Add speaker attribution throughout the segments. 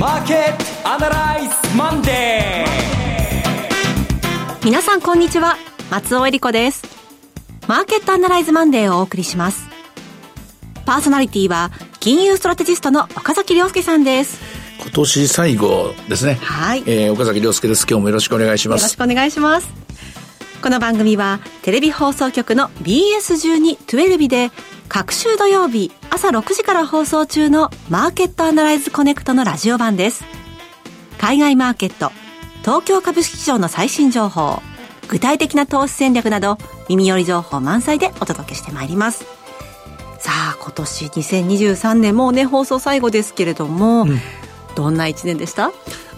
Speaker 1: マーケットアナライズマンデ
Speaker 2: ー。皆さんこんにちは。松尾英里子です。マーケットアナライズマンデーをお送りします。パーソナリティは金融ストラテジストの岡崎良介さんです。
Speaker 3: 今年最後ですね。
Speaker 2: はい、
Speaker 3: えー、岡崎良介です。今日もよろしくお願いします。
Speaker 2: よろしくお願いします。この番組はテレビ放送局の BS12-12 で各週土曜日朝6時から放送中のマーケットアナライズコネクトのラジオ版です。海外マーケット、東京株式市場の最新情報、具体的な投資戦略など耳寄り情報満載でお届けしてまいります。さあ、今年2023年もうね、放送最後ですけれども、うん、どんな一年でした？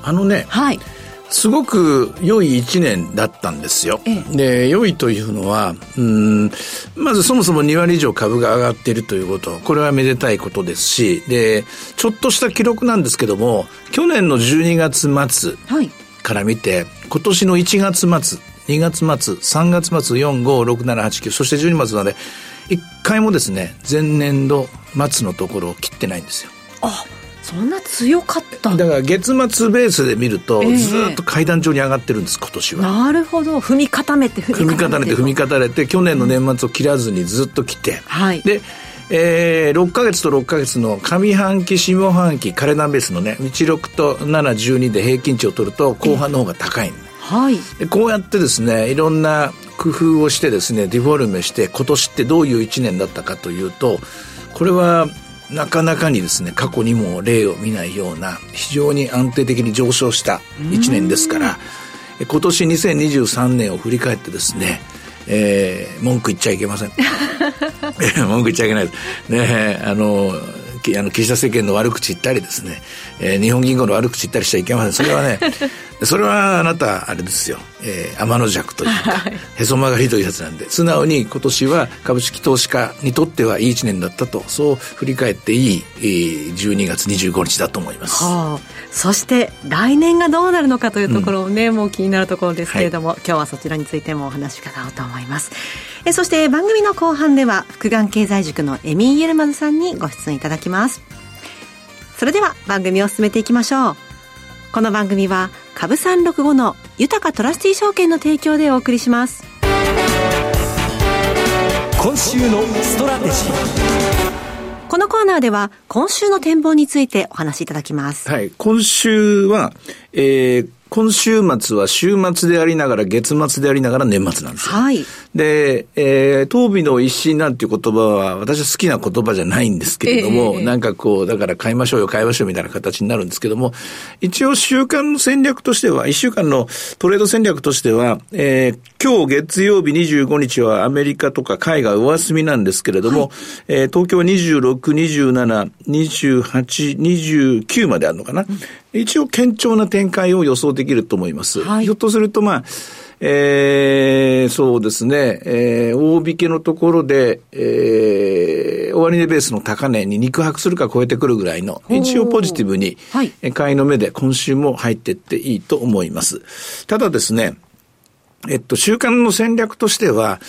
Speaker 3: あのね、
Speaker 2: はい。
Speaker 3: すごく良い一年だったんですよ。ええ、で、良いというのは、うん、まずそもそも2割以上株が上がっているということ、これはめでたいことですし、で、ちょっとした記録なんですけども、去年の12月末から見て、はい、今年の1月末、2月末、3月末、4、5、6、7、8、9、そして12月まで、一回もですね、前年度末のところを切ってないんですよ。
Speaker 2: あそんな強かった
Speaker 3: だから月末ベースで見ると、ずっと階段状に上がってるんです今年は。
Speaker 2: なるほど。踏み固めて
Speaker 3: 踏み固めて。踏み固めて去年の年末を切らずにずっと来て、
Speaker 2: はい、
Speaker 3: でえー、6か月と6か月の上半期下半期カレナベースのね16と712で平均値を取ると後半の方が高い、
Speaker 2: はい、
Speaker 3: でこうやってですねいろんな工夫をしてですねディフォルメして今年ってどういう1年だったかというとこれはなかなかにですね過去にも例を見ないような非常に安定的に上昇した1年ですから今年2023年を振り返ってですねえー、文句言っちゃいけません。文句言っちゃいけないです。ねあのあの岸田政権の悪口言ったりですね、えー、日本銀行の悪口言ったりしちゃいけません。それはねそれはあなたあれですよ、えー、天の弱というか、はい、へそ曲がりというやつなんで素直に今年は株式投資家にとってはいい一年だったとそう振り返っていい、えー、12月25日だと思います、
Speaker 2: はあ、そして来年がどうなるのかというところもね、うん、もう気になるところですけれども、はい、今日はそちらについてもお話伺おうと思います。えそして番組の後半では複眼経済塾のエミン・ユルマズさんにご出演いただきます。それでは番組を進めていきましょう。この番組は株三六五の豊トラスティ証券の提供でお送りします。
Speaker 1: 今週のストラテジー。
Speaker 2: このコーナーでは今週の展望についてお話しいただきます。
Speaker 3: はい今週は、えー今週末は週末でありながら月末でありながら年末なんですよ。
Speaker 2: はい。
Speaker 3: で、えー、当日の一心なんていう言葉は私は好きな言葉じゃないんですけれども、えー、なんかこう、だから買いましょうよ、買いましょうみたいな形になるんですけども、一応週間の戦略としては、一週間のトレード戦略としては、えー、今日月曜日25日はアメリカとか海外お休みなんですけれども、はい、えー、東京は26、27、28、29まであるのかな。うん一応堅調な展開を予想できると思います。はい、ひょっとすると、まあ、えー、そうですね、えー、大引けのところで、えー、終値ベースの高値に肉薄するか超えてくるぐらいの、一応ポジティブに、はい、買いの目で今週も入っていっていいと思います。ただですね、えっと、週間の戦略としては、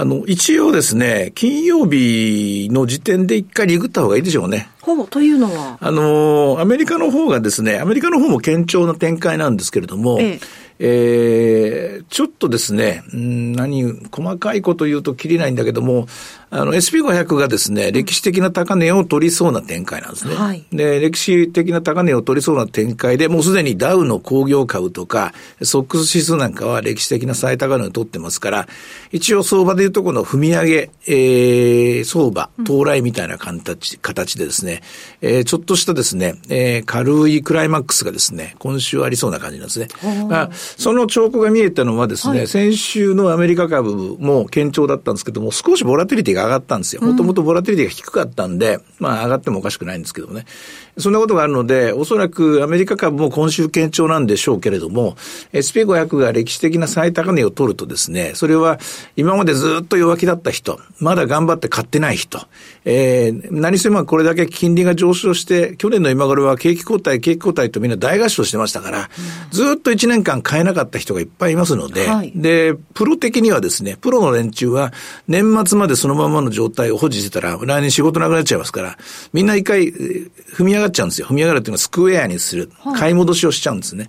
Speaker 3: あの、一応ですね、金曜日の時点で一回リグった方がいいでしょうね。
Speaker 2: ほう、というのは？
Speaker 3: あの、アメリカの方がですね、アメリカの方も堅調な展開なんですけれども、えええー、ちょっとですね、うん、何、細かいこと言うときりないんだけども、あの、SP500 がですね、歴史的な高値を取りそうな展開なんですね。
Speaker 2: はい、
Speaker 3: で、歴史的な高値を取りそうな展開で、もうすでにダウの工業株とか、ソックス指数なんかは歴史的な最高値を取ってますから、一応相場でいうとこの踏み上げ、えー、相場、到来みたいな形、形でですね、えー、ちょっとしたですね、えー、軽いクライマックスがですね、今週ありそうな感じなんですね。まあ、その兆候が見えたのはですね、はい、先週のアメリカ株も堅調だったんですけども、少しボラティリティが上がったんですよ。もともとボラティリティが低かったんで、まあ上がってもおかしくないんですけどもね。そんなことがあるので、おそらくアメリカ株も今週堅調なんでしょうけれども、SP500 が歴史的な最高値を取るとですね、それは今までずっと弱気だった人、まだ頑張って買ってない人、えー、何せまこれだけ金利が上昇して、去年の今頃は景気後退、景気後退とみんな大合唱してましたから、ずっと1年間買買えなかった人がいっぱいいますので、
Speaker 2: はい
Speaker 3: で、プロ的にはですね、プロの連中は年末までそのままの状態を保持してたら、来年仕事なくなっちゃいますから、みんな一回えー踏み上がっちゃうんですよ。踏み上がるっていうのはスクエアにする。買い戻しをしちゃうんですね。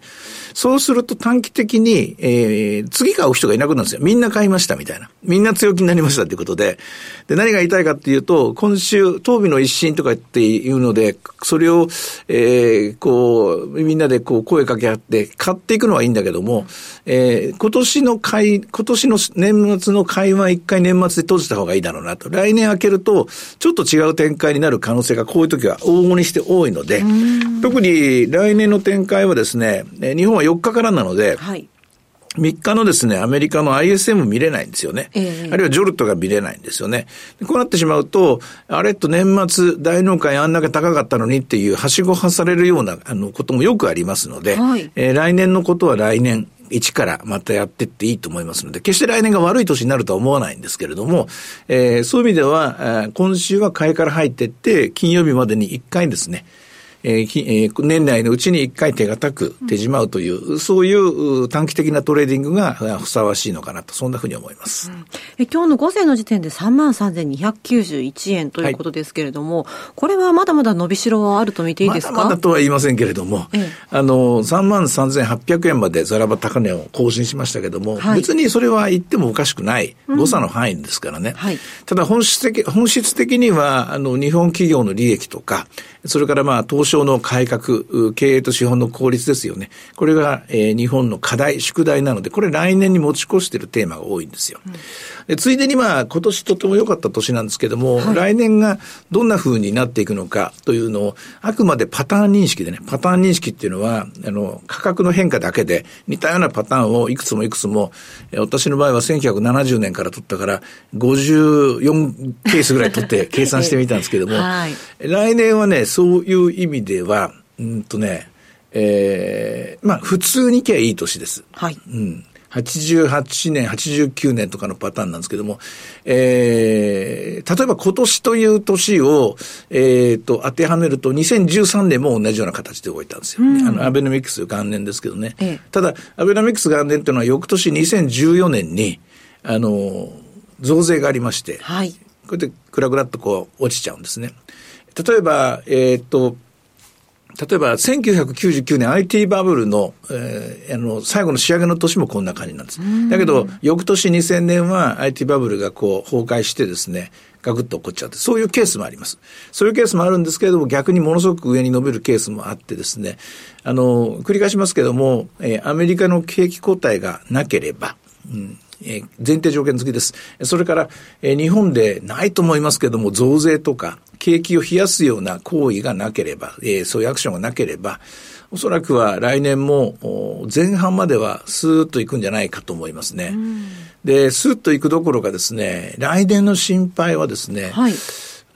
Speaker 3: そうすると短期的に、えー、次買う人がいなくなるんですよ。みんな買いましたみたいな。みんな強気になりましたっていうことで。で、何が言いたいかっていうと、今週、当日の一新とかっていうので、それを、えー、こう、みんなでこう声かけ合って、買っていくのはいいんだけども、えー、今年の買い、今年の年末の買いは一回年末で閉じた方がいいだろうなと。来年開けると、ちょっと違う展開になる可能性がこういう時は往々にして多いので、特に来年の展開はですね、えー日本は4日からなので、
Speaker 2: はい。
Speaker 3: 3日のですね、アメリカの ISM 見れないんですよね。
Speaker 2: ええ
Speaker 3: あるいはジョルトが見れないんですよね。でこうなってしまうと、あれと年末大納会あんだけ高かったのにっていう、はしご外されるようなあのこともよくありますので、
Speaker 2: はい
Speaker 3: えー来年のことは来年、一からまたやってっていいと思いますので、決して来年が悪い年になるとは思わないんですけれども、えーそういう意味では、えー今週は買いから入ってって、金曜日までに1回ですね、えーきえー年内のうちに一回手堅く手仕舞うという、そういうう短期的なトレーディングがあふさわしいのかなと、そんなふうに思います。
Speaker 2: え今日の午前の時点で3万3291円ということですけれども、これはまだまだ伸びしろはあると見ていいですか？
Speaker 3: まだまだとは言いませんけれども、
Speaker 2: ええ。
Speaker 3: あの、3万3800円までザラバ高値を更新しましたけども、
Speaker 2: はい。
Speaker 3: 別にそれは言ってもおかしくない誤差の範囲ですからね。
Speaker 2: はい。
Speaker 3: ただ本質的、本質的には、あの、日本企業の利益とか、それからまあ、東省の改革、経営と資本の効率ですよね。これが、えー日本の課題、宿題なので、これ来年に持ち越しているテーマが多いんですよ。でついでにまあ、今年とても良かった年なんですけども、来年がどんな風になっていくのかというのを、あくまでパターン認識でね、パターン認識っていうのは、あの、価格の変化だけで似たようなパターンをいくつもいくつも、えー私の場合は1970年から取ったから、54ケースぐらい取って 計算してみたんですけども、
Speaker 2: はい
Speaker 3: 来年はね、そういう意味では、うんとね、えーまあ、普通にいけばいい年です。
Speaker 2: はい。
Speaker 3: うん。88年、89年とかのパターンなんですけども、えー、例えば今年という年を、えー、と、当てはめると、2013年も同じような形で動いたんですよ。あの、アベノミクス元年ですけどね。
Speaker 2: ええ
Speaker 3: ただ、アベノミクス元年っていうのは翌年2014年に、あの、増税がありまして、
Speaker 2: はい。
Speaker 3: これでクラクラっとこう落ちちゃうんですね。例えば、えーっと、例えば1999年 IT バブルの,、えーあの最後の仕上げの年もこんな感じなんです。だけど、翌年2000年は IT バブルがこう崩壊してですね、ガクッと起こっちゃって、そういうケースもあります。そういうケースもあるんですけれども、逆にものすごく上に伸びるケースもあってですね、あの、繰り返しますけども、えーアメリカの景気後退がなければ、うんえー前提条件付きです。それから、えー日本でないと思いますけども、増税とか、景気を冷やすような行為がなければ、えーそういうアクションがなければ、おそらくは来年もお前半まではスーッといくんじゃないかと思いますね。で、スーッといくどころかですね、来年の心配はですね、
Speaker 2: はい。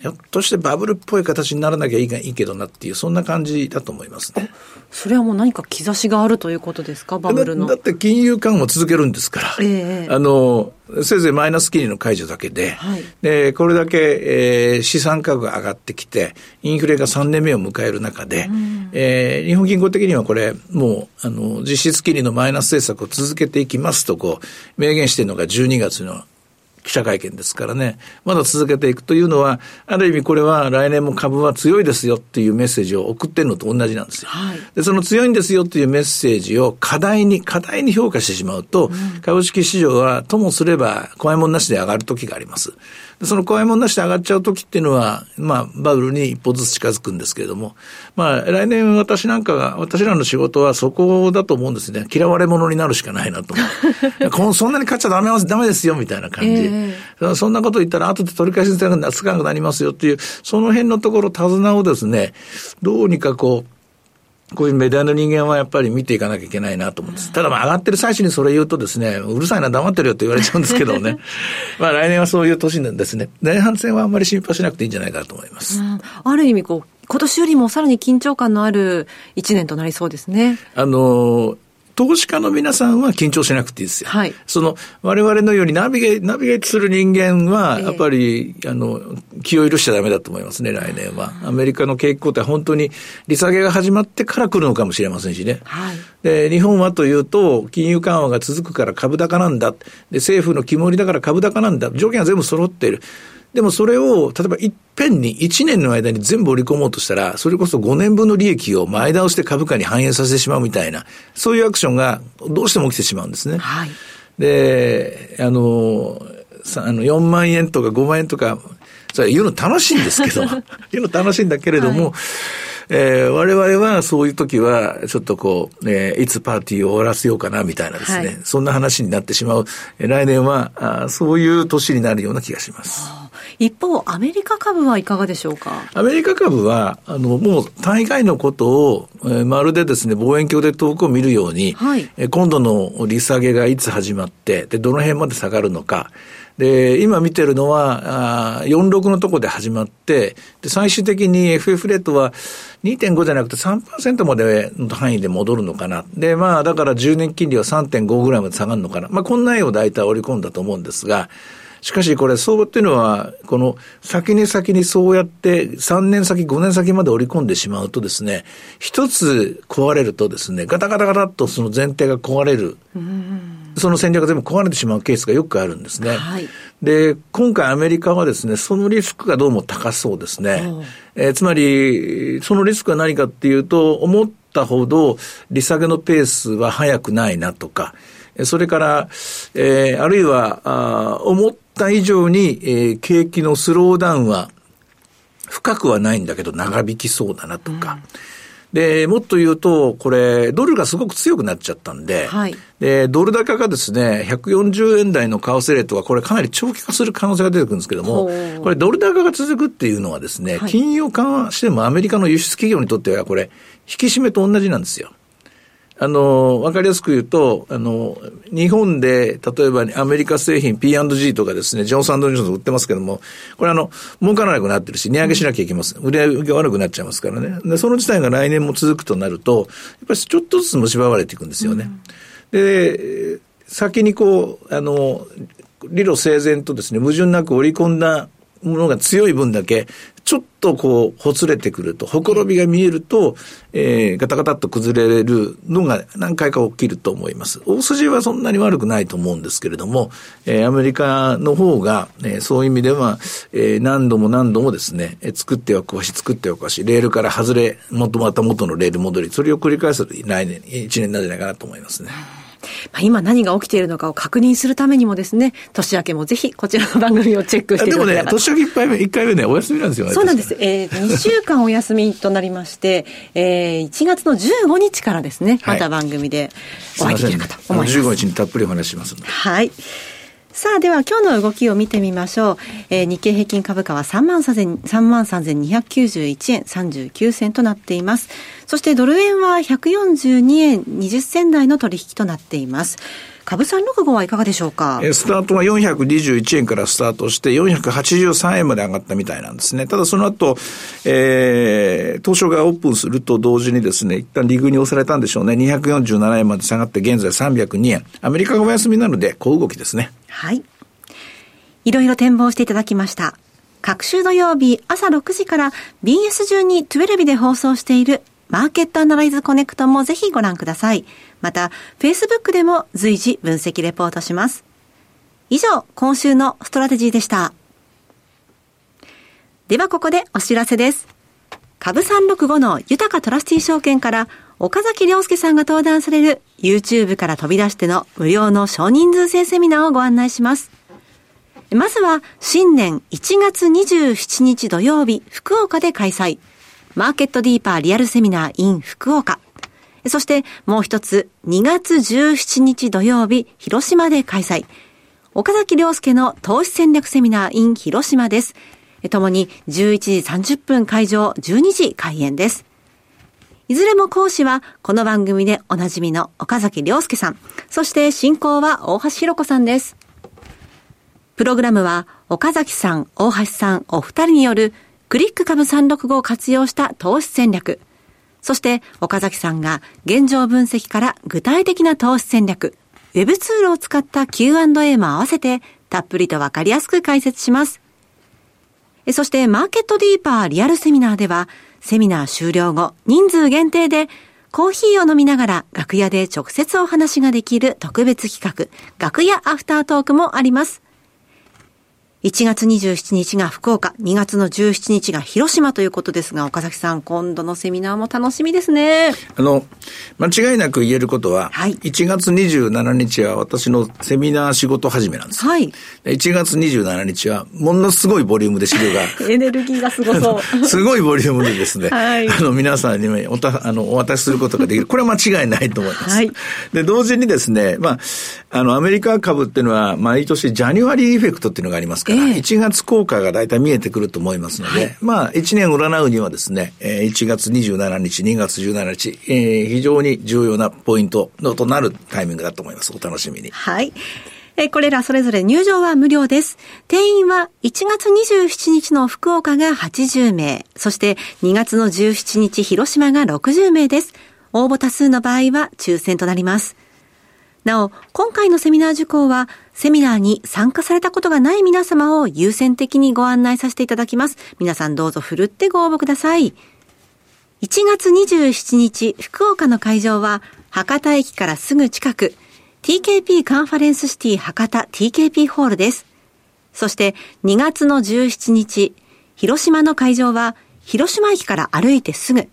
Speaker 3: ひょっとしてバブルっぽい形にならなきゃいいがいいけどなっていう、そんな感じだと思いますね。
Speaker 2: それはもう何か兆しがあるということですか？バブルの。
Speaker 3: だだって金融緩和を続けるんですから。
Speaker 2: ええ
Speaker 3: あの、せいぜいマイナス金利の解除だけで、
Speaker 2: はい
Speaker 3: で、これだけ、えー資産価格が上がってきて、インフレが3年目を迎える中で、えー日本銀行的にはこれ、もう、あの、実質金利のマイナス政策を続けていきますと、こう、明言しているのが12月の記者会見ですからね、まだ続けていくというのは、ある意味これは来年も株は強いですよっていうメッセージを送ってるのと同じなんですよ。
Speaker 2: はい
Speaker 3: で、その強いんですよっていうメッセージを課題に、課題に評価してしまうと、株式市場はともすれば怖いもんなしで上がる時があります。でその怖いもんなしで上がっちゃう時っていうのは、まあ、バブルに一歩ずつ近づくんですけれども、まあ、来年私なんかが、私らの仕事はそこだと思うんですね。嫌われ者になるしかないなと思う。そんなに買っちゃダメダメですよ、みたいな感じ。
Speaker 2: え
Speaker 3: そんなこと言ったら後で取り返しつかなくなりますよっていう、その辺のところ、手綱をですね、どうにかこう、こういうメディアの人間はやっぱり見ていかなきゃいけないなと思うんです。ただまあ上がってる最初にそれ言うとですね、うるさいな黙ってるよって言われちゃうんですけどね。まあ来年はそういう年なんですね。前半戦はあんまり心配しなくていいんじゃないかなと思います。
Speaker 2: うんある意味こう、今年よりもさらに緊張感のある一年となりそうですね。
Speaker 3: あの、投資家の皆さんは緊張しなくていいですよ。
Speaker 2: はい。
Speaker 3: その、我々のようにナビゲナビゲートする人間は、やっぱり、あの、気を許しちゃダメだと思いますね、来年は。アメリカの景気後退、本当に利下げが始まってから来るのかもしれませんしね。
Speaker 2: はい。
Speaker 3: で、日本はというと、金融緩和が続くから株高なんだ。で、政府の肝りだから株高なんだ。条件は全部揃っている。でもそれを、例えばいっぺんに1年の間に全部織り込もうとしたら、それこそ5年分の利益を前倒して株価に反映させてしまうみたいな、そういうアクションがどうしても起きてしまうんですね。
Speaker 2: はい。
Speaker 3: で、あの、さあの4万円とか5万円とか、それ言うの楽しいんですけど、言うの楽しいんだけれども、
Speaker 2: はい
Speaker 3: えー我々はそういう時は、ちょっとこう、えーいつパーティーを終わらせようかなみたいなですね、
Speaker 2: はい
Speaker 3: そんな話になってしまう。えー来年はあーそういう年になるような気がします。
Speaker 2: 一方、アメリカ株はいかがでしょうか？
Speaker 3: アメリカ株は、あの、もう大概のことを、えーまるでですね、望遠鏡で遠くを見るように、
Speaker 2: はい
Speaker 3: えー今度の利下げがいつ始まって、で、どの辺まで下がるのか。で、今見てるのは、あ46のとこで始まって、で、最終的に FF レートは2.5じゃなくて3%までの範囲で戻るのかな。で、まあ、だから10年金利は3.5ぐらいまで下がるのかな。まあ、こんな絵を大体織り込んだと思うんですが、しかしこれ相場っていうのは、この先に先にそうやって3年先、5年先まで織り込んでしまうとですね、一つ壊れるとですね、ガタガタガタっとその前提が壊れる。その戦略が全部壊れてしまうケースがよくあるんですね。
Speaker 2: はい
Speaker 3: で、今回アメリカはですね、そのリスクがどうも高そうですね。えーつまり、そのリスクは何かっていうと、思ったほど利下げのペースは速くないなとか、えそれから、えーあるいは、あー思った以上に、えー景気のスローダウンは深くはないんだけど長引きそうだなとか。で、もっと言うと、これ、ドルがすごく強くなっちゃったんで、
Speaker 2: はい。
Speaker 3: で、ドル高がですね、140円台の為替レートがこれかなり長期化する可能性が出てくるんですけどもこれドル高が続くっていうのはですね、
Speaker 2: はい。
Speaker 3: 金融緩和してもアメリカの輸出企業にとってはこれ、引き締めと同じなんですよ。あの、わかりやすく言うと、あの、日本で、例えばアメリカ製品 P&G とかですね、ジョンソンジョンソン売ってますけども、これあの、儲からなくなってるし、値上げしなきゃいけます。売り上げが悪くなっちゃいますからね。で、その事態が来年も続くとなると、やっぱりちょっとずつ蝕まれていくんですよね。で、先にこう、あの、理路整然とですね、矛盾なく織り込んだものが強い分だけ、ちょっとこう、ほつれてくると、ほころびが見えると、えー、ガタガタっと崩れるのが何回か起きると思います。大筋はそんなに悪くないと思うんですけれども、えー、アメリカの方が、えー、そういう意味では、えー、何度も何度もですね、えー作っては壊し、作っては壊し、レールから外れ、もとまた元のレール戻り、それを繰り返す来年、1年なんじゃないかなと思いますね。
Speaker 2: まあ、今何が起きているのかを確認するためにもですね、年明けもぜひこちらの番組をチェックしてい
Speaker 3: でもね
Speaker 2: ただけれ、ば。
Speaker 3: 年明け一回目、一回目ね、お休みなんですよ。
Speaker 2: そうなんです。えー、2週間お休みとなりまして、えー、1月の15日からですね、
Speaker 3: はい
Speaker 2: また番組でお会いできるかと
Speaker 3: すいません
Speaker 2: 思います。
Speaker 3: 15日にたっぷりお話しします。
Speaker 2: はい。さあ、では今日の動きを見てみましょう。えー日経平均株価は3万3291円39銭となっています。そしてドル円は142円20銭台の取引となっています。株365はいかがでしょうか？
Speaker 3: えースタートは421円からスタートして483円まで上がったみたいなんですね。ただその後、えー、東証がオープンすると同時にですね、一旦利食いに押されたんでしょうね。247円まで下がって現在302円。アメリカがお休みなので、小動きですね。
Speaker 2: はい。いろいろ展望していただきました。各週土曜日朝6時から BS12 12日で放送しているマーケットアナライズコネクトもぜひご覧ください。また、Facebook でも随時分析レポートします。以上、今週のストラテジーでした。ではここでお知らせです。株365の豊かトラスティー証券から岡崎良介さんが登壇される YouTube から飛び出しての無料の少人数制セミナーをご案内します。まずは新年1月27日土曜日福岡で開催。マーケットディーパーリアルセミナー in 福岡。そしてもう一つ2月17日土曜日広島で開催。岡崎良介の投資戦略セミナー in 広島です。ともに11時30分会場、12時開演です。いずれも講師はこの番組でおなじみの岡崎良介さん。そして進行は大橋弘子さんです。プログラムは岡崎さん、大橋さんお二人によるクリック株365を活用した投資戦略。そして岡崎さんが現状分析から具体的な投資戦略、ウェブツールを使った Q&A も合わせてたっぷりとわかりやすく解説します。そしてマーケットディーパーリアルセミナーではセミナー終了後人数限定でコーヒーを飲みながら楽屋で直接お話ができる特別企画、楽屋アフタートークもあります。1月27日が福岡、2月の17日が広島ということですが、岡崎さん、今度のセミナーも楽しみですね。
Speaker 3: あの、間違いなく言えることは、はい、1月27日は私のセミナー仕事始めなんです。はい。1月27日は、ものすごいボリュームで資料が。
Speaker 2: エネルギーがすごそ
Speaker 3: う。すごいボリュームでですね、はい、あの、皆さんにおたあのお渡しすることができる。これは間違いないと思います。はい。で、同時にですね、まあ、あの、アメリカ株っていうのは、毎年ジャニュアリーエフェクトっていうのがありますから、えー、1月効果が大体見えてくると思いますので、はい、まあ、1年占うにはですね、1月27日、2月17日、えー、非常に重要なポイントのとなるタイミングだと思います。お楽しみに。
Speaker 2: はい。えこれらそれぞれ入場は無料です。定員は1月27日の福岡が80名、そして2月の17日広島が60名です。応募多数の場合は抽選となります。なお、今回のセミナー受講は、セミナーに参加されたことがない皆様を優先的にご案内させていただきます。皆さんどうぞふるってご応募ください。1月27日、福岡の会場は、博多駅からすぐ近く、TKP カンファレンスシティ博多 TKP ホールです。そして2月の17日、広島の会場は、広島駅から歩いてすぐ、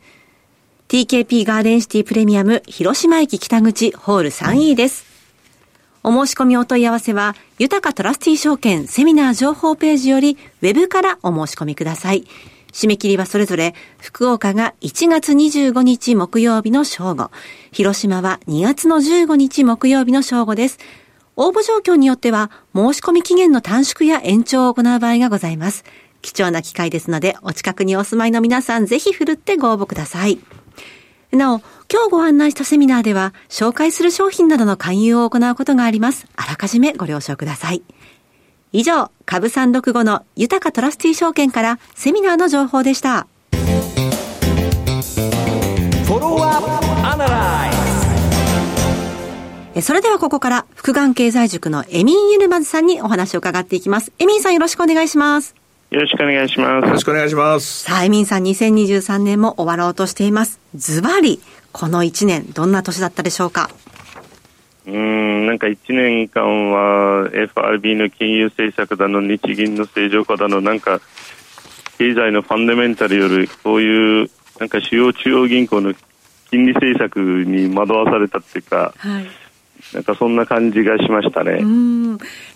Speaker 2: TKP ガーデンシティプレミアム広島駅北口ホール 3E です。お申し込みお問い合わせは、豊かトラスティ証券セミナー情報ページより、ウェブからお申し込みください。締め切りはそれぞれ、福岡が1月25日木曜日の正午、広島は2月の15日木曜日の正午です。応募状況によっては、申し込み期限の短縮や延長を行う場合がございます。貴重な機会ですので、お近くにお住まいの皆さん、ぜひ振るってご応募ください。なお、今日ご案内したセミナーでは、紹介する商品などの勧誘を行うことがあります。あらかじめご了承ください。以上、株365の豊かトラスティ証券からセミナーの情報でした。それではここから福眼経済塾のエミン・ユルマズさんにお話を伺っていきます。エミンさんよろしくお願いします。
Speaker 4: よろしくお願いします。
Speaker 3: よろしくお願いします。
Speaker 2: さあ、エミンさん、2023年も終わろうとしています。ズバリ、この1年、どんな年だったでしょうか？
Speaker 4: うん、なんか1年間は FRB の金融政策だの、日銀の正常化だの、なんか経済のファンダメンタルより、こういうなんか主要中央銀行の金利政策に惑わされたっていうか、はい、なんかそんな感じがしましたね。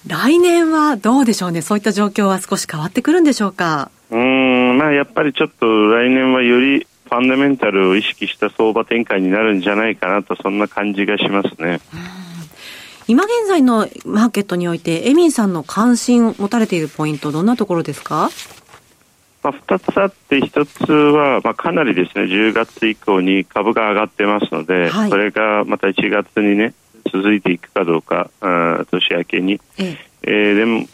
Speaker 2: 来年はどうでしょうね。そういった状況は少し変わってくるんでしょうか？
Speaker 4: うん、まあやっぱりちょっと来年はよりファンダメンタルを意識した相場展開になるんじゃないかなとそんな感じがしますね。
Speaker 2: 今現在のマーケットにおいてエミンさんの関心を持たれているポイントどんなところですか？
Speaker 4: まあ、2つあって、1つは、まあ、かなりですね10月以降に株が上がってますので、はい、それがまた1月にね続いていくかどうか、あ年明けに、ええ。ー、でも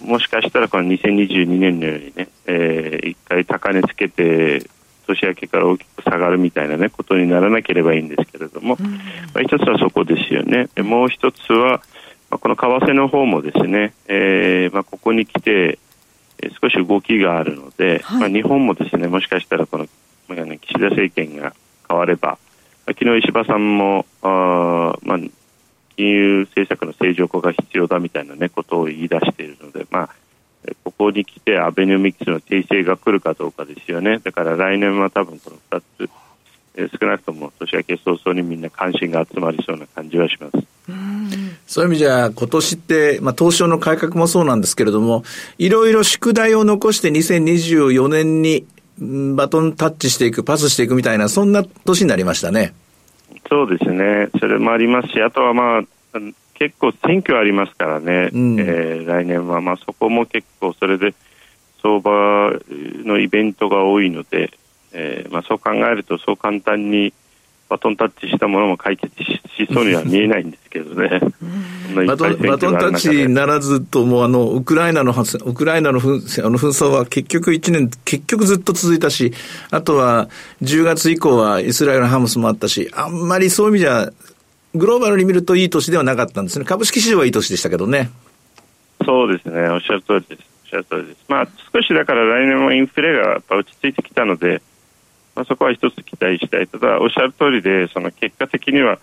Speaker 4: もしかしたらこの2022年のようにね、えー、一回高値つけて年明けから大きく下がるみたいな、ね、ことにならなければいいんですけれども、うん、まあ、一つはそこですよね。もう一つは、まあ、この為替の方もですね、えーまあ、ここに来て、えー、少し動きがあるので、はい、まあ、日本もですねもしかしたらこの、まあ、岸田政権が変われば、昨日石破さんもあ、まあ、金融政策の正常化が必要だみたいな、ね、ことを言い出しているので、まあ、ここに来てアベノミクスの訂正が来るかどうかですよね。だから来年は多分この2つ、え少なくとも年明け早々にみんな関心が集まりそうな感じはします。
Speaker 3: そういう意味じゃ、今年って、まあ、東証の改革もそうなんですけれども、いろいろ宿題を残して2024年にバトンタッチしていく、パスしていくみたいな、そんな年になりましたね。
Speaker 4: そうですね。それもありますし、あとはまあ、結構選挙ありますからね、うん、えー、来年は、まあ、そこも結構それで相場のイベントが多いので、えーまあ、そう考えるとそう簡単に、バトンタッチしたものも解決しそうには見えないんですけどね。
Speaker 3: バトンバトンタッチならずとも、あの、ウクライナの、ウクライナの紛あの紛争は結局1年、結局ずっと続いたし、あとは10月以降はイスラエルのハムスもあったし、あんまりそういう意味じゃ、グローバルに見るといい年ではなかったんですね。株式市場はいい年でしたけどね。
Speaker 4: そうですね。おっしゃる通りです。おっしゃる通りです。まあ、少しだから来年もインフレがやっぱ落ち着いてきたので、まあ、そこは一つ期待したい。ただ、おっしゃる通りで、その結果的には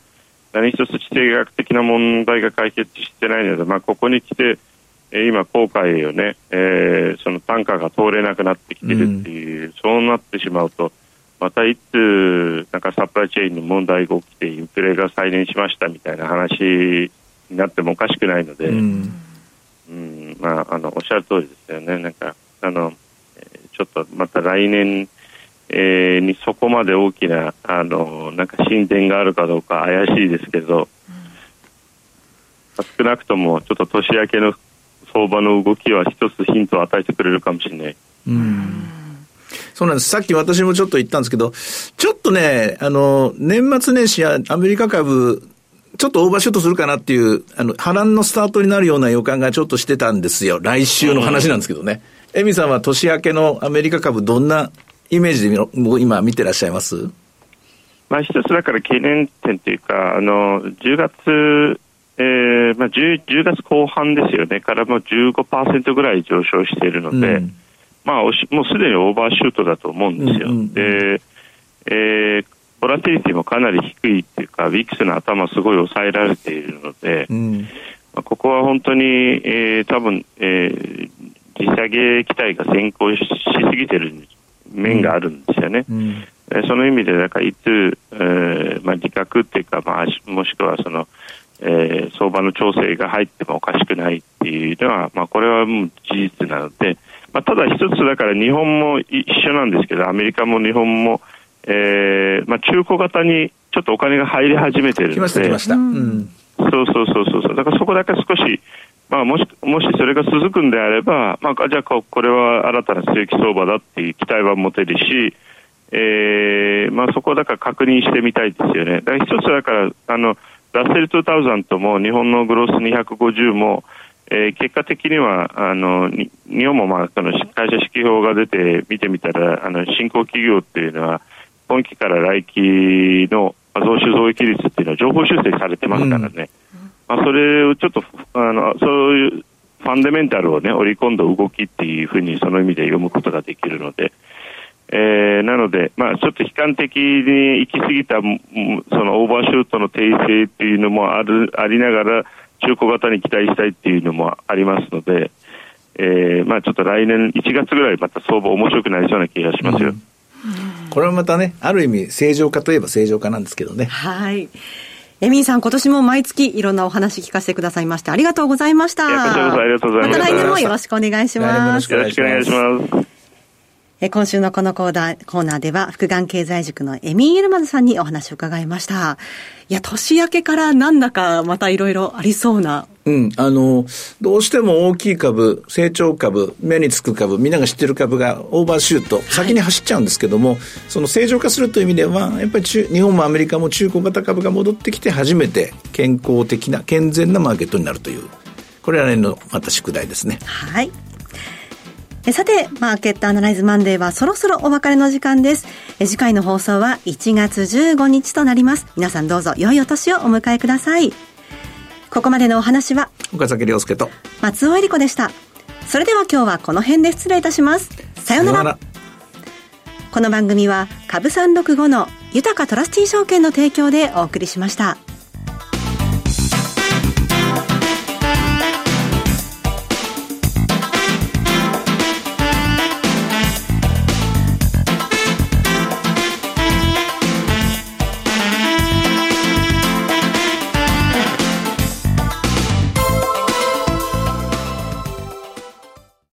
Speaker 4: 何一つ地政学的な問題が解決してないので、まあ、ここに来て、え今、航海をね、えー、その単価が通れなくなってきてるっていう、うん、そうなってしまうと、またいつ、なんかサプライチェーンの問題が起きて、インフレが再燃しましたみたいな話になってもおかしくないので、うん、うん、まあ、あの、おっしゃる通りですよね。なんか、あの、ちょっとまた来年、えー、にそこまで大きなあのなんか進展があるかどうか怪しいですけど、うん、少なくともちょっと年明けの相場の動きは一つヒントを与えてくれるかもしれない。うん
Speaker 3: そうなんです。さっき私もちょっと言ったんですけど、ちょっとね、あの、年末年始やアメリカ株、ちょっとオーバーシュートするかなっていう、あの、波乱のスタートになるような予感がちょっとしてたんですよ。来週の話なんですけどね。エミさんは年明けのアメリカ株どんなイメージで今見てらっしゃいます？
Speaker 4: まあ、一つだから懸念点というか、あの10月、えーまあ10、10, 月後半ですよね、からもう15%ぐらい上昇しているので、うん、まあ、もうすでにオーバーシュートだと思うんですよ。うんうん、で、えー、ボラティリティもかなり低いっていうか、ウィックスの頭すごい抑えられているので、うん、まあ、ここは本当に、えー、多分、えー、利下げ期待が先行しすぎてるんです面があるんですよね。うん、その意味で、だからいつ、えーまあ、利確っていうか、まあ、もしくはその、えー、相場の調整が入ってもおかしくないっていうのは、まあ、これはもう事実なので、まあ、ただ一つだから日本も一緒なんですけど、アメリカも日本も、えーまあ、中古型にちょっとお金が入り始めてるので、来ました来ました、うん、そうそうそうそう、だからそこだけ少し、まあ、もしもしそれが続くんであれば、まあ、じゃあこれは新たな正規相場だっていう期待は持てるし、えーまあ、そこをだから確認してみたいですよね。だから一つだからあのラッセル2000も日本のグロース250も、えー、結果的にはあの日本もまあその会社指揮法が出て見てみたらあの新興企業っていうのは今期から来期の増収増益率っていうのは情報修正されてますからね。うんまあ、それをちょっとあのそういうファンデメンタルを、ね、織り込んだ動きっていうふうにその意味で読むことができるので、えー、なので、まあ、ちょっと悲観的に行き過ぎたそのオーバーシュートの訂正っていうのもあるありながら中古型に期待したいっていうのもありますので、えーまあ、ちょっと来年1月ぐらいまた相場面白くなりそうな気がしますよ。うん、
Speaker 3: これはまたね、ある意味正常化といえば正常化なんですけどね。
Speaker 2: はい。エミンさん、今年も毎月いろんなお話聞かせてくださいましてありがとうございました。
Speaker 4: こちらこそありがとうございま
Speaker 2: した。また来年もよろしくお願いしま
Speaker 4: す。よろしくお願いします。
Speaker 2: え今週のこのコーナーコーナーでは、福眼経済塾のエミー・エルマズさんにお話を伺いました。いや、年明けからなんだかまたいろいろありそうな。
Speaker 3: うん、あの、どうしても大きい株、成長株、目につく株、みんなが知ってる株がオーバーシュート、先に走っちゃうんですけども、はい、その正常化するという意味では、やっぱり日本もアメリカも中古型株が戻ってきて初めて健康的な、健全なマーケットになるという、これは年のまた宿題ですね。
Speaker 2: はい。さて、マーケットアナライズマンデーはそろそろお別れの時間です。次回の放送は1月15日となります。皆さんどうぞ良いお年をお迎えください。ここまでのお話は、
Speaker 3: 岡崎亮介と
Speaker 2: 松尾恵理子でした。それでは今日はこの辺で失礼いたします。さようなら。この番組は株365の豊かトラスティ証券の提供でお送りしました。